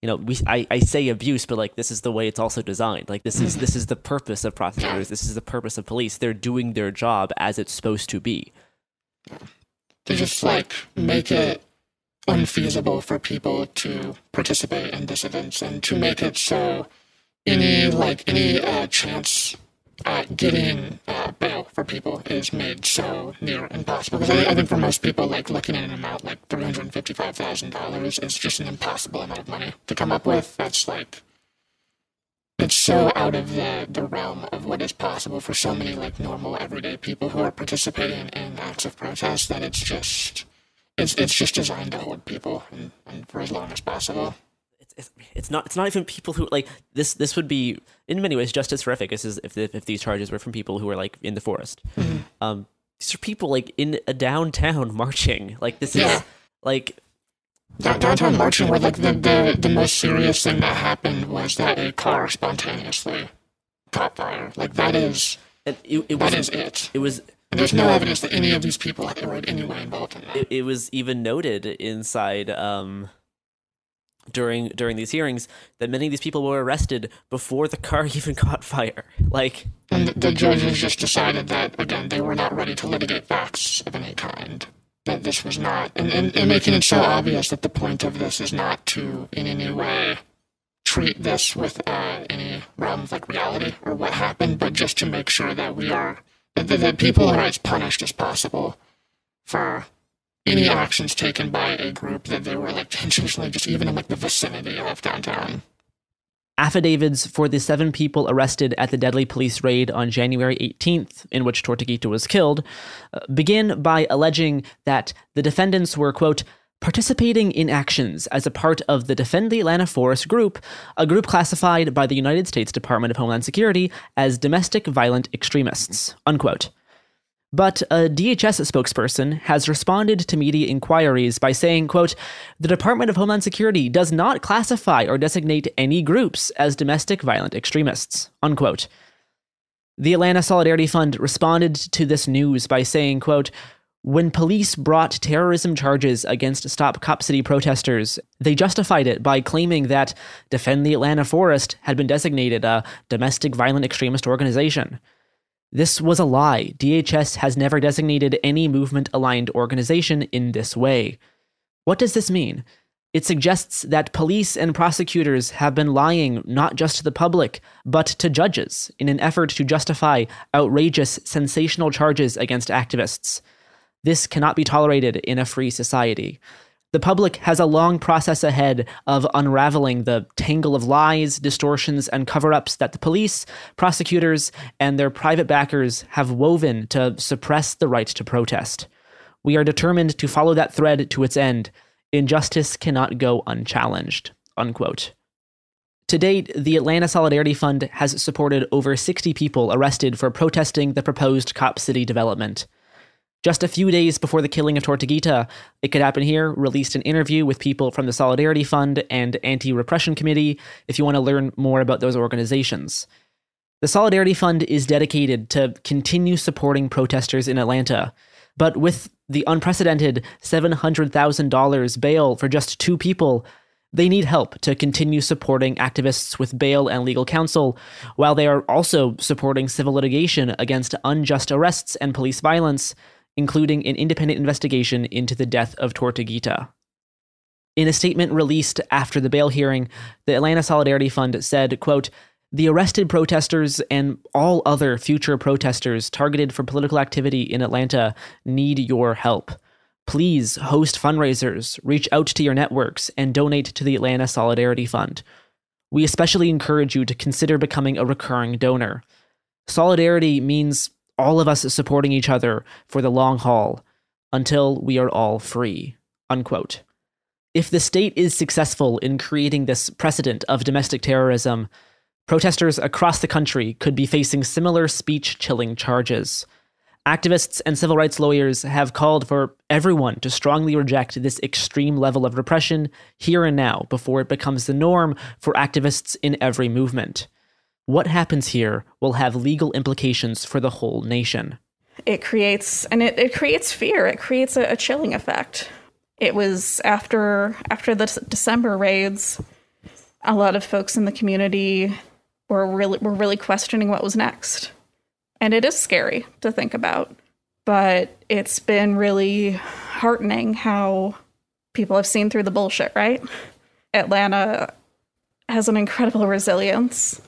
[SPEAKER 9] you know, we I, I say abuse, but like this is the way it's also designed. Like this is this is the purpose of prosecutors. This is the purpose of police. They're doing their job as it's supposed to be.
[SPEAKER 21] to just like make it unfeasible for people to participate in dissidence and to make it so any like any uh, chance at getting uh, bail for people is made so near impossible. Because I, I think for most people, like looking at an amount like three hundred fifty-five thousand dollars is just an impossible amount of money to come up with. That's like it's so out of the, the realm of what is possible for so many like normal everyday people who are participating in acts of protest that it's just it's it's just designed to hold people and, and for as long as possible.
[SPEAKER 9] It's, it's not it's not even people who like this this would be in many ways just as horrific as if if, if these charges were from people who were like in the forest. Um, these are people like in a downtown marching. Like this is like
[SPEAKER 21] Down- Downtown marching where like the, the, the most serious thing that happened was that a car spontaneously caught fire. Like that is
[SPEAKER 9] it, it,
[SPEAKER 21] that
[SPEAKER 9] was
[SPEAKER 21] is it.
[SPEAKER 9] It was
[SPEAKER 21] And there's no evidence that any of these people were in any way involved in that.
[SPEAKER 9] it, it was even noted inside um during during these hearings that many of these people were arrested before the car even caught fire like
[SPEAKER 21] And the, the judges just decided that, again, they were not ready to litigate facts of any kind. That this was not, and, and, and making it so obvious that the point of this is not to, in any way, treat this with uh, any realm of like reality or what happened, but just to make sure that we are, that, that people are as punished as possible for any actions taken by a group that they were like intentionally just even in like the vicinity of downtown.
[SPEAKER 1] Affidavits for the seven people arrested at the deadly police raid on January 18th, in which Tortuguita was killed, uh, begin by alleging that the defendants were, quote, participating in actions as a part of the Defend the Atlanta Forest Group, a group classified by the United States Department of Homeland Security as domestic violent extremists, unquote. But a DHS spokesperson has responded to media inquiries by saying, quote, the Department of Homeland Security does not classify or designate any groups as domestic violent extremists, unquote. The Atlanta Solidarity Fund responded to this news by saying, quote, When police brought terrorism charges against Stop Cop City protesters, they justified it by claiming that Defend the Atlanta Forest had been designated a domestic violent extremist organization. This was a lie. DHS has never designated any movement aligned organization in this way. What does this mean? It suggests that police and prosecutors have been lying not just to the public, but to judges in an effort to justify outrageous, sensational charges against activists. This cannot be tolerated in a free society. The public has a long process ahead of unraveling the tangle of lies, distortions, and cover ups that the police, prosecutors, and their private backers have woven to suppress the right to protest. We are determined to follow that thread to its end. Injustice cannot go unchallenged. Unquote. To date, the Atlanta Solidarity Fund has supported over 60 people arrested for protesting the proposed Cop City development. Just a few days before the killing of Tortuguita, It Could Happen Here released an interview with people from the Solidarity Fund and Anti Repression Committee if you want to learn more about those organizations. The Solidarity Fund is dedicated to continue supporting protesters in Atlanta, but with the unprecedented $700,000 bail for just two people, they need help to continue supporting activists with bail and legal counsel, while they are also supporting civil litigation against unjust arrests and police violence including an independent investigation into the death of Tortuguita. In a statement released after the bail hearing, the Atlanta Solidarity Fund said, quote, the arrested protesters and all other future protesters targeted for political activity in Atlanta need your help. Please host fundraisers, reach out to your networks, and donate to the Atlanta Solidarity Fund. We especially encourage you to consider becoming a recurring donor. Solidarity means all of us supporting each other for the long haul until we are all free. Unquote. If the state is successful in creating this precedent of domestic terrorism, protesters across the country could be facing similar speech chilling charges. Activists and civil rights lawyers have called for everyone to strongly reject this extreme level of repression here and now before it becomes the norm for activists in every movement. What happens here will have legal implications for the whole nation.
[SPEAKER 16] It creates and it, it creates fear. It creates a, a chilling effect. It was after after the December raids, a lot of folks in the community were really were really questioning what was next. And it is scary to think about. But it's been really heartening how people have seen through the bullshit, right? Atlanta has an incredible resilience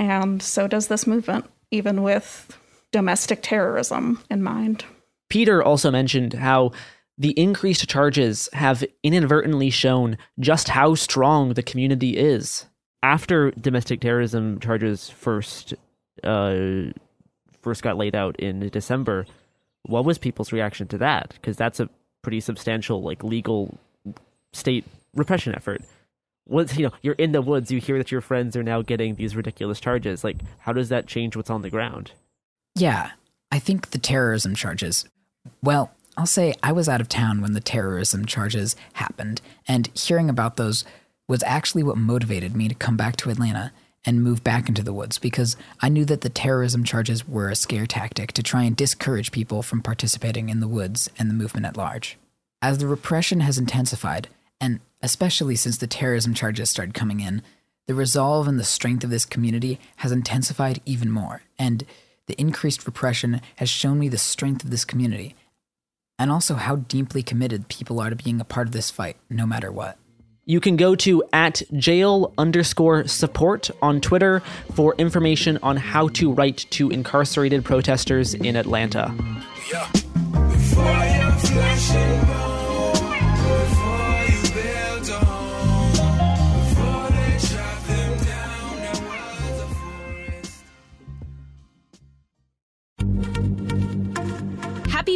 [SPEAKER 16] and so does this movement, even with domestic terrorism in mind.
[SPEAKER 1] Peter also mentioned how the increased charges have inadvertently shown just how strong the community is.
[SPEAKER 9] After domestic terrorism charges first uh, first got laid out in December, what was people's reaction to that? Because that's a pretty substantial, like legal state repression effort once you know you're in the woods, you hear that your friends are now getting these ridiculous charges. Like, how does that change what's on the ground?
[SPEAKER 22] Yeah, I think the terrorism charges. Well, I'll say I was out of town when the terrorism charges happened, and hearing about those was actually what motivated me to come back to Atlanta and move back into the woods because I knew that the terrorism charges were a scare tactic to try and discourage people from participating in the woods and the movement at large. As the repression has intensified, and especially since the terrorism charges started coming in, the resolve and the strength of this community has intensified even more. And the increased repression has shown me the strength of this community and also how deeply committed people are to being a part of this fight, no matter what.
[SPEAKER 1] You can go to at jail underscore support on Twitter for information on how to write to incarcerated protesters in Atlanta. Yeah.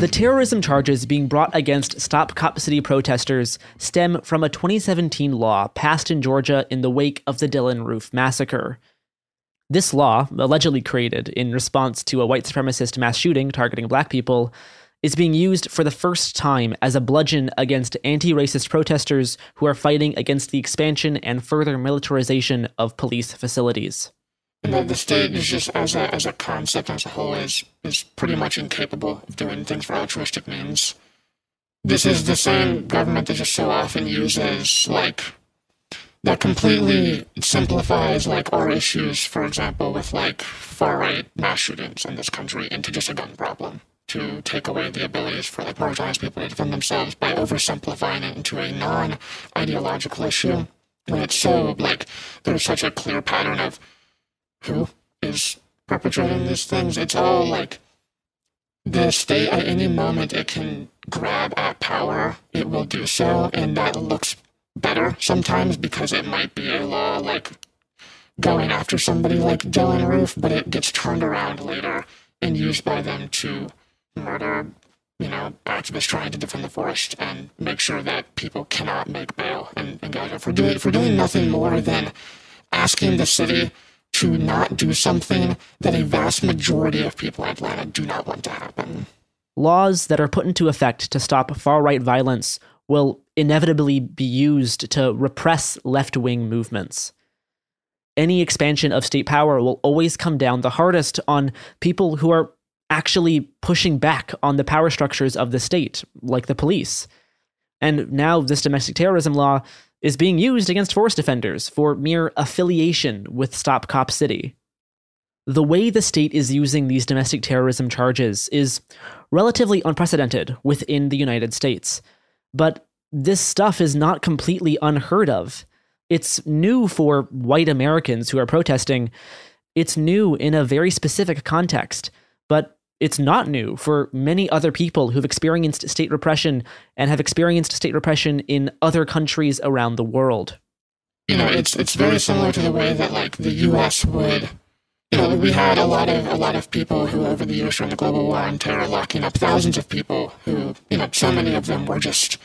[SPEAKER 1] The terrorism charges being brought against Stop Cop City protesters stem from a 2017 law passed in Georgia in the wake of the Dylann Roof massacre. This law, allegedly created in response to a white supremacist mass shooting targeting black people, is being used for the first time as a bludgeon against anti racist protesters who are fighting against the expansion and further militarization of police facilities.
[SPEAKER 21] You know, the state is just as a as a concept as a whole is is pretty much incapable of doing things for altruistic means. This is the same government that just so often uses like that completely simplifies like our issues, for example, with like far right mass shootings in this country into just a gun problem to take away the abilities for like marginalized people to defend themselves by oversimplifying it into a non ideological issue. When it's so like there's such a clear pattern of who is perpetrating these things. It's all like the state at any moment it can grab at power, it will do so, and that looks better sometimes because it might be a law like going after somebody like Dylann Roof, but it gets turned around later and used by them to murder, you know, activists trying to defend the forest and make sure that people cannot make bail and, and go for doing for doing nothing more than asking the city to not do something that a vast majority of people in Atlanta do not want to happen.
[SPEAKER 1] Laws that are put into effect to stop far right violence will inevitably be used to repress left wing movements. Any expansion of state power will always come down the hardest on people who are actually pushing back on the power structures of the state, like the police. And now, this domestic terrorism law is being used against forest defenders for mere affiliation with Stop Cop City. The way the state is using these domestic terrorism charges is relatively unprecedented within the United States. But this stuff is not completely unheard of. It's new for white Americans who are protesting. It's new in a very specific context, it's not new for many other people who've experienced state repression and have experienced state repression in other countries around the world.
[SPEAKER 21] You know, it's it's very similar to the way that like the U.S. would. You know, we had a lot of a lot of people who, over the years from the global war on terror, locking up thousands of people who, you know, so many of them were just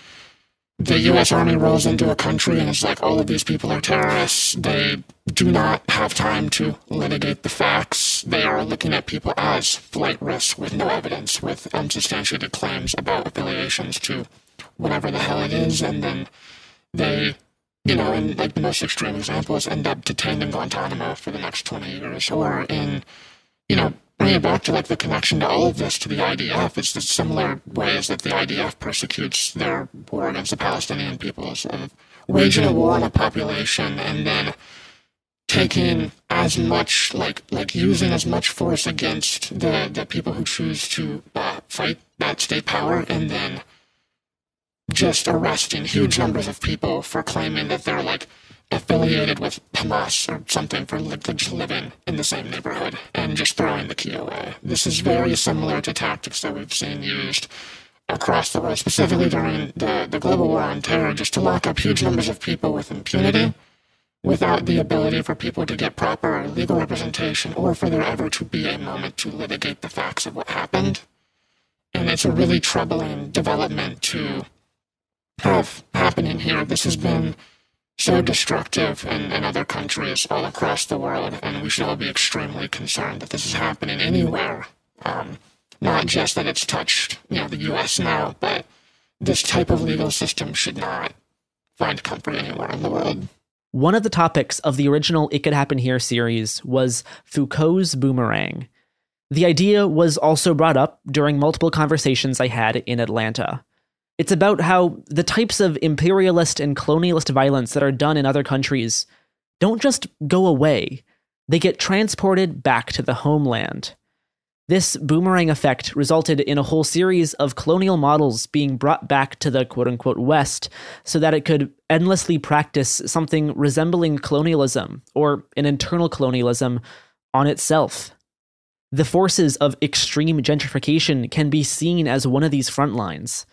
[SPEAKER 21] the U.S. Army rolls into a country and it's like all of these people are terrorists. They do not have time to litigate the facts. They are looking at people as flight risks with no evidence, with unsubstantiated claims about affiliations to whatever the hell it is, and then they, you know, in like the most extreme examples, end up detained in Guantanamo for the next 20 years, or in, you know, bring it back to like the connection to all of this to the IDF. It's the similar ways that the IDF persecutes their war against the Palestinian peoples of waging a war on a population and then taking as much like like using as much force against the the people who choose to uh, fight that state power and then just arresting huge numbers of people for claiming that they're like affiliated with Hamas or something for just living in the same neighborhood and just throwing the key away. This is very similar to tactics that we've seen used across the world, specifically during the, the global war on terror, just to lock up huge numbers of people with impunity without the ability for people to get proper legal representation or for there ever to be a moment to litigate the facts of what happened. And it's a really troubling development to have happening here. This has been so destructive in, in other countries all across the world, and we should all be extremely concerned that this is happening anywhere. Um, not just that it's touched, you know, the U.S. now, but this type of legal system should not find comfort anywhere in the world.
[SPEAKER 1] One of the topics of the original It Could Happen Here series was Foucault's boomerang. The idea was also brought up during multiple conversations I had in Atlanta. It's about how the types of imperialist and colonialist violence that are done in other countries don't just go away, they get transported back to the homeland. This boomerang effect resulted in a whole series of colonial models being brought back to the quote unquote West so that it could endlessly practice something resembling colonialism or an internal colonialism on itself. The forces of extreme gentrification can be seen as one of these front lines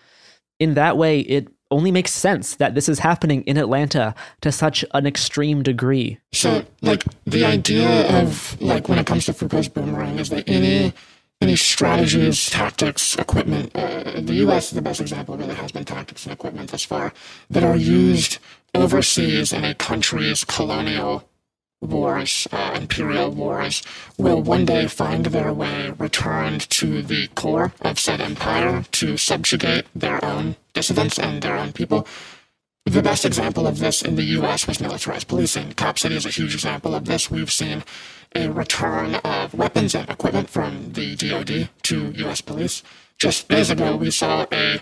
[SPEAKER 1] in that way, it only makes sense that this is happening in Atlanta to such an extreme degree.
[SPEAKER 21] So, like, the idea of, like, when it comes to Foucault's boomerang is that any any strategies, tactics, equipment. Uh, the U.S. is the best example. Really has been tactics and equipment thus far that are used overseas in a country's colonial wars, uh, imperial wars, will one day find their way returned to the core of said empire to subjugate their own dissidents and their own people. The best example of this in the US was militarized policing. Cop City is a huge example of this. We've seen a return of weapons and equipment from the DoD to US police. Just days ago, we saw a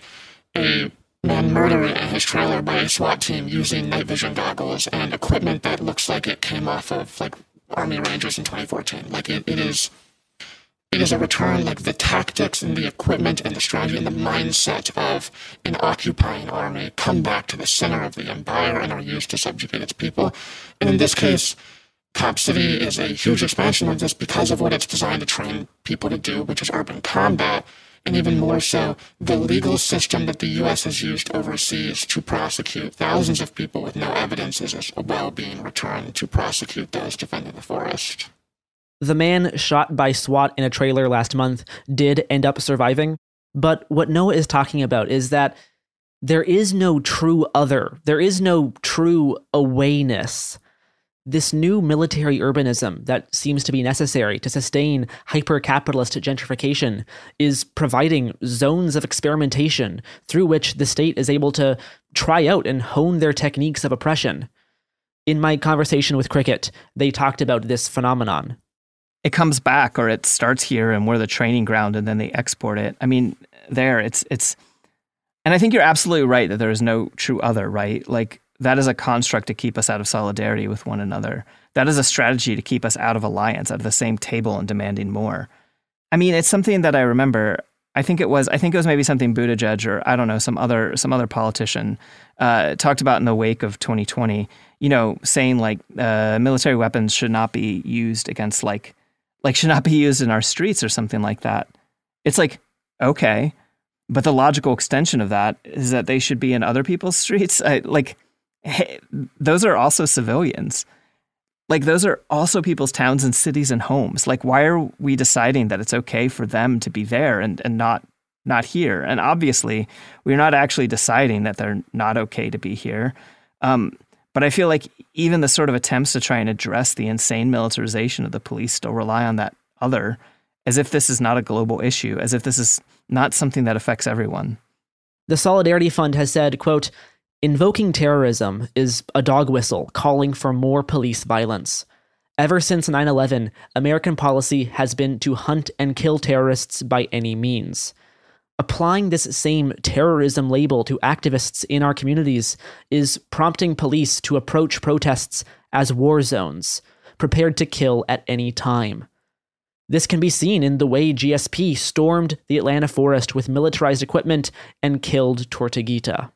[SPEAKER 21] a man murdered in his trailer by a SWAT team using night vision goggles and equipment that looks like it came off of like Army Rangers in 2014. Like it, it is it is a return like the tactics and the equipment and the strategy and the mindset of an occupying army come back to the center of the empire and are used to subjugate its people. And in this case, Cop City is a huge expansion of this because of what it's designed to train people to do, which is urban combat and even more so, the legal system that the U.S. has used overseas to prosecute thousands of people with no evidence is well being returned to prosecute those defending the forest.
[SPEAKER 1] The man shot by SWAT in a trailer last month did end up surviving, but what Noah is talking about is that there is no true other, there is no true awayness this new military urbanism that seems to be necessary to sustain hyper capitalist gentrification is providing zones of experimentation through which the state is able to try out and hone their techniques of oppression. In my conversation with Cricket, they talked about this phenomenon.
[SPEAKER 23] It comes back or it starts here and we're the training ground and then they export it. I mean, there it's it's and I think you're absolutely right that there is no true other, right? Like that is a construct to keep us out of solidarity with one another. That is a strategy to keep us out of alliance, out of the same table and demanding more. I mean, it's something that I remember. I think it was. I think it was maybe something Buttigieg or I don't know some other some other politician uh, talked about in the wake of 2020. You know, saying like uh, military weapons should not be used against like like should not be used in our streets or something like that. It's like okay, but the logical extension of that is that they should be in other people's streets. I, like hey, those are also civilians. Like those are also people's towns and cities and homes. Like why are we deciding that it's okay for them to be there and, and not not here? And obviously, we're not actually deciding that they're not okay to be here. Um, but I feel like even the sort of attempts to try and address the insane militarization of the police still rely on that other, as if this is not a global issue, as if this is not something that affects everyone.
[SPEAKER 1] The Solidarity Fund has said, quote, Invoking terrorism is a dog whistle calling for more police violence. Ever since 9 11, American policy has been to hunt and kill terrorists by any means. Applying this same terrorism label to activists in our communities is prompting police to approach protests as war zones, prepared to kill at any time. This can be seen in the way GSP stormed the Atlanta forest with militarized equipment and killed Tortuguita.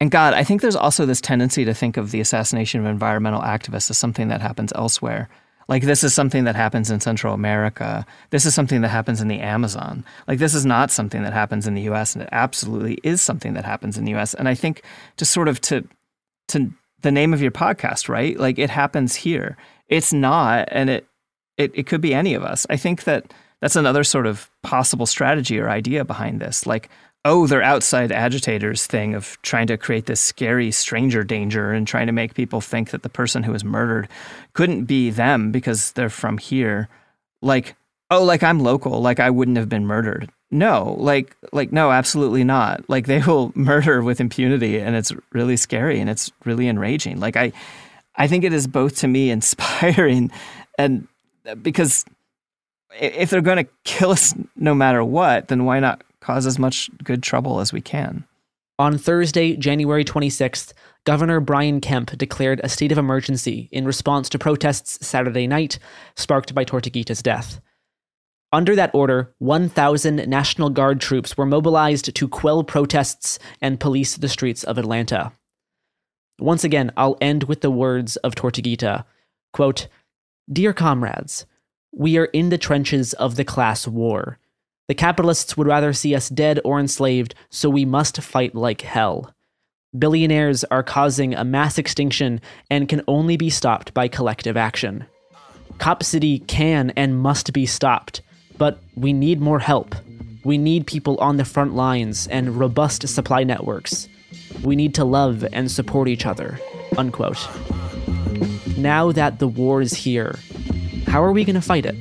[SPEAKER 23] And God, I think there's also this tendency to think of the assassination of environmental activists as something that happens elsewhere. Like, this is something that happens in Central America. This is something that happens in the Amazon. Like, this is not something that happens in the US, and it absolutely is something that happens in the US. And I think just sort of to, to the name of your podcast, right? Like, it happens here. It's not, and it, it, it could be any of us. I think that that's another sort of possible strategy or idea behind this. Like, oh, they're outside agitators thing of trying to create this scary stranger danger and trying to make people think that the person who was murdered couldn't be them because they're from here. Like, oh, like I'm local, like I wouldn't have been murdered. No, like like no, absolutely not. Like they will murder with impunity and it's really scary and it's really enraging. Like I I think it is both to me inspiring and because if they're going to kill us no matter what, then why not cause as much good trouble as we can.
[SPEAKER 1] On Thursday, January 26th, Governor Brian Kemp declared a state of emergency in response to protests Saturday night sparked by Tortuguita's death. Under that order, 1,000 National Guard troops were mobilized to quell protests and police the streets of Atlanta. Once again, I'll end with the words of Tortuguita quote, Dear comrades, we are in the trenches of the class war. The capitalists would rather see us dead or enslaved, so we must fight like hell. Billionaires are causing a mass extinction and can only be stopped by collective action. Cop City can and must be stopped, but we need more help. We need people on the front lines and robust supply networks. We need to love and support each other. Unquote. Now that the war is here, how are we going to fight it?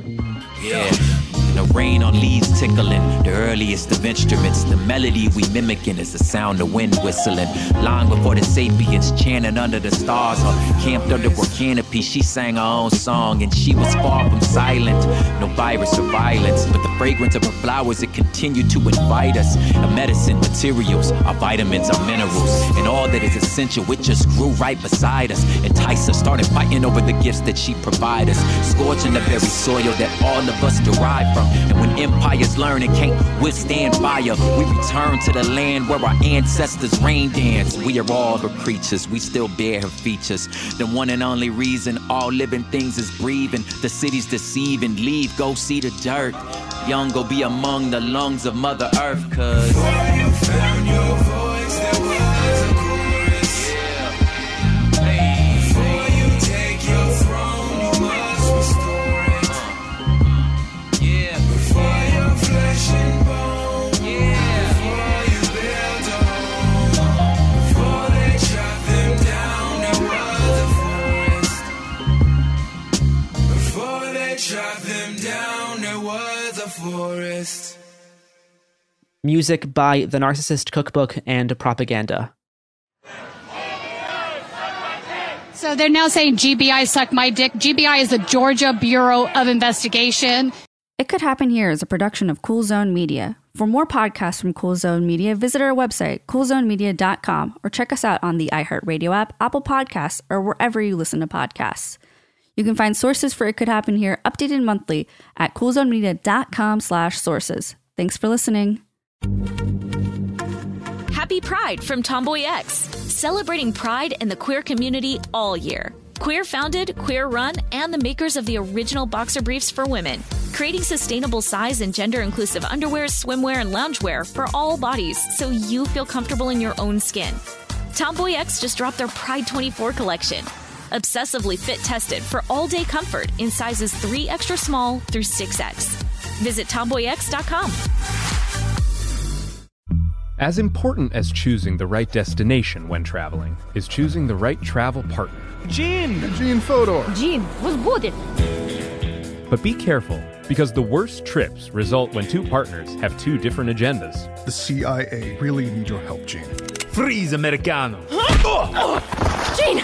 [SPEAKER 24] Yeah. The rain on leaves tickling, the earliest of instruments. The melody we mimicking is the sound of wind whistling. Long before the sapiens chanting under the stars or camped under her canopy, she sang her own song and she was far from silent. No virus or violence, but the fragrance of her flowers it continued to invite us. Our medicine materials, our vitamins, our minerals, and all that is essential. It just grew right beside us. Entice us, started fighting over the gifts that she provided us, scorching the very soil that all of us derive from. And when empires learn and can't withstand fire, we return to the land where our ancestors rain dance. We are all her creatures, we still bear her features. The one and only reason all living things is breathing. The cities deceiving, leave, go see the dirt. Young, go be among the lungs of Mother Earth, cause. Forest.
[SPEAKER 1] Music by The Narcissist Cookbook and Propaganda.
[SPEAKER 18] So they're now saying GBI suck my dick. GBI is the Georgia Bureau of Investigation.
[SPEAKER 25] It Could Happen Here is a production of Cool Zone Media. For more podcasts from Cool Zone Media, visit our website, coolzonemedia.com, or check us out on the iHeartRadio app, Apple Podcasts, or wherever you listen to podcasts. You can find sources for It Could Happen Here updated monthly at coolzonemedia.com slash sources. Thanks for listening.
[SPEAKER 15] Happy Pride from TomboyX, celebrating pride and the queer community all year. Queer founded, queer run, and the makers of the original boxer briefs for women, creating sustainable size and gender inclusive underwear, swimwear, and loungewear for all bodies so you feel comfortable in your own skin. TomboyX just dropped their Pride 24 collection. Obsessively fit tested for all day comfort in sizes 3 extra small through 6X. Visit tomboyx.com.
[SPEAKER 26] As important as choosing the right destination when traveling is choosing the right travel partner.
[SPEAKER 14] Gene! Gene Fodor!
[SPEAKER 13] Gene, was good.
[SPEAKER 26] But be careful, because the worst trips result when two partners have two different agendas.
[SPEAKER 27] The CIA really need your help, Gene.
[SPEAKER 14] Freeze, Americano!
[SPEAKER 8] Gene,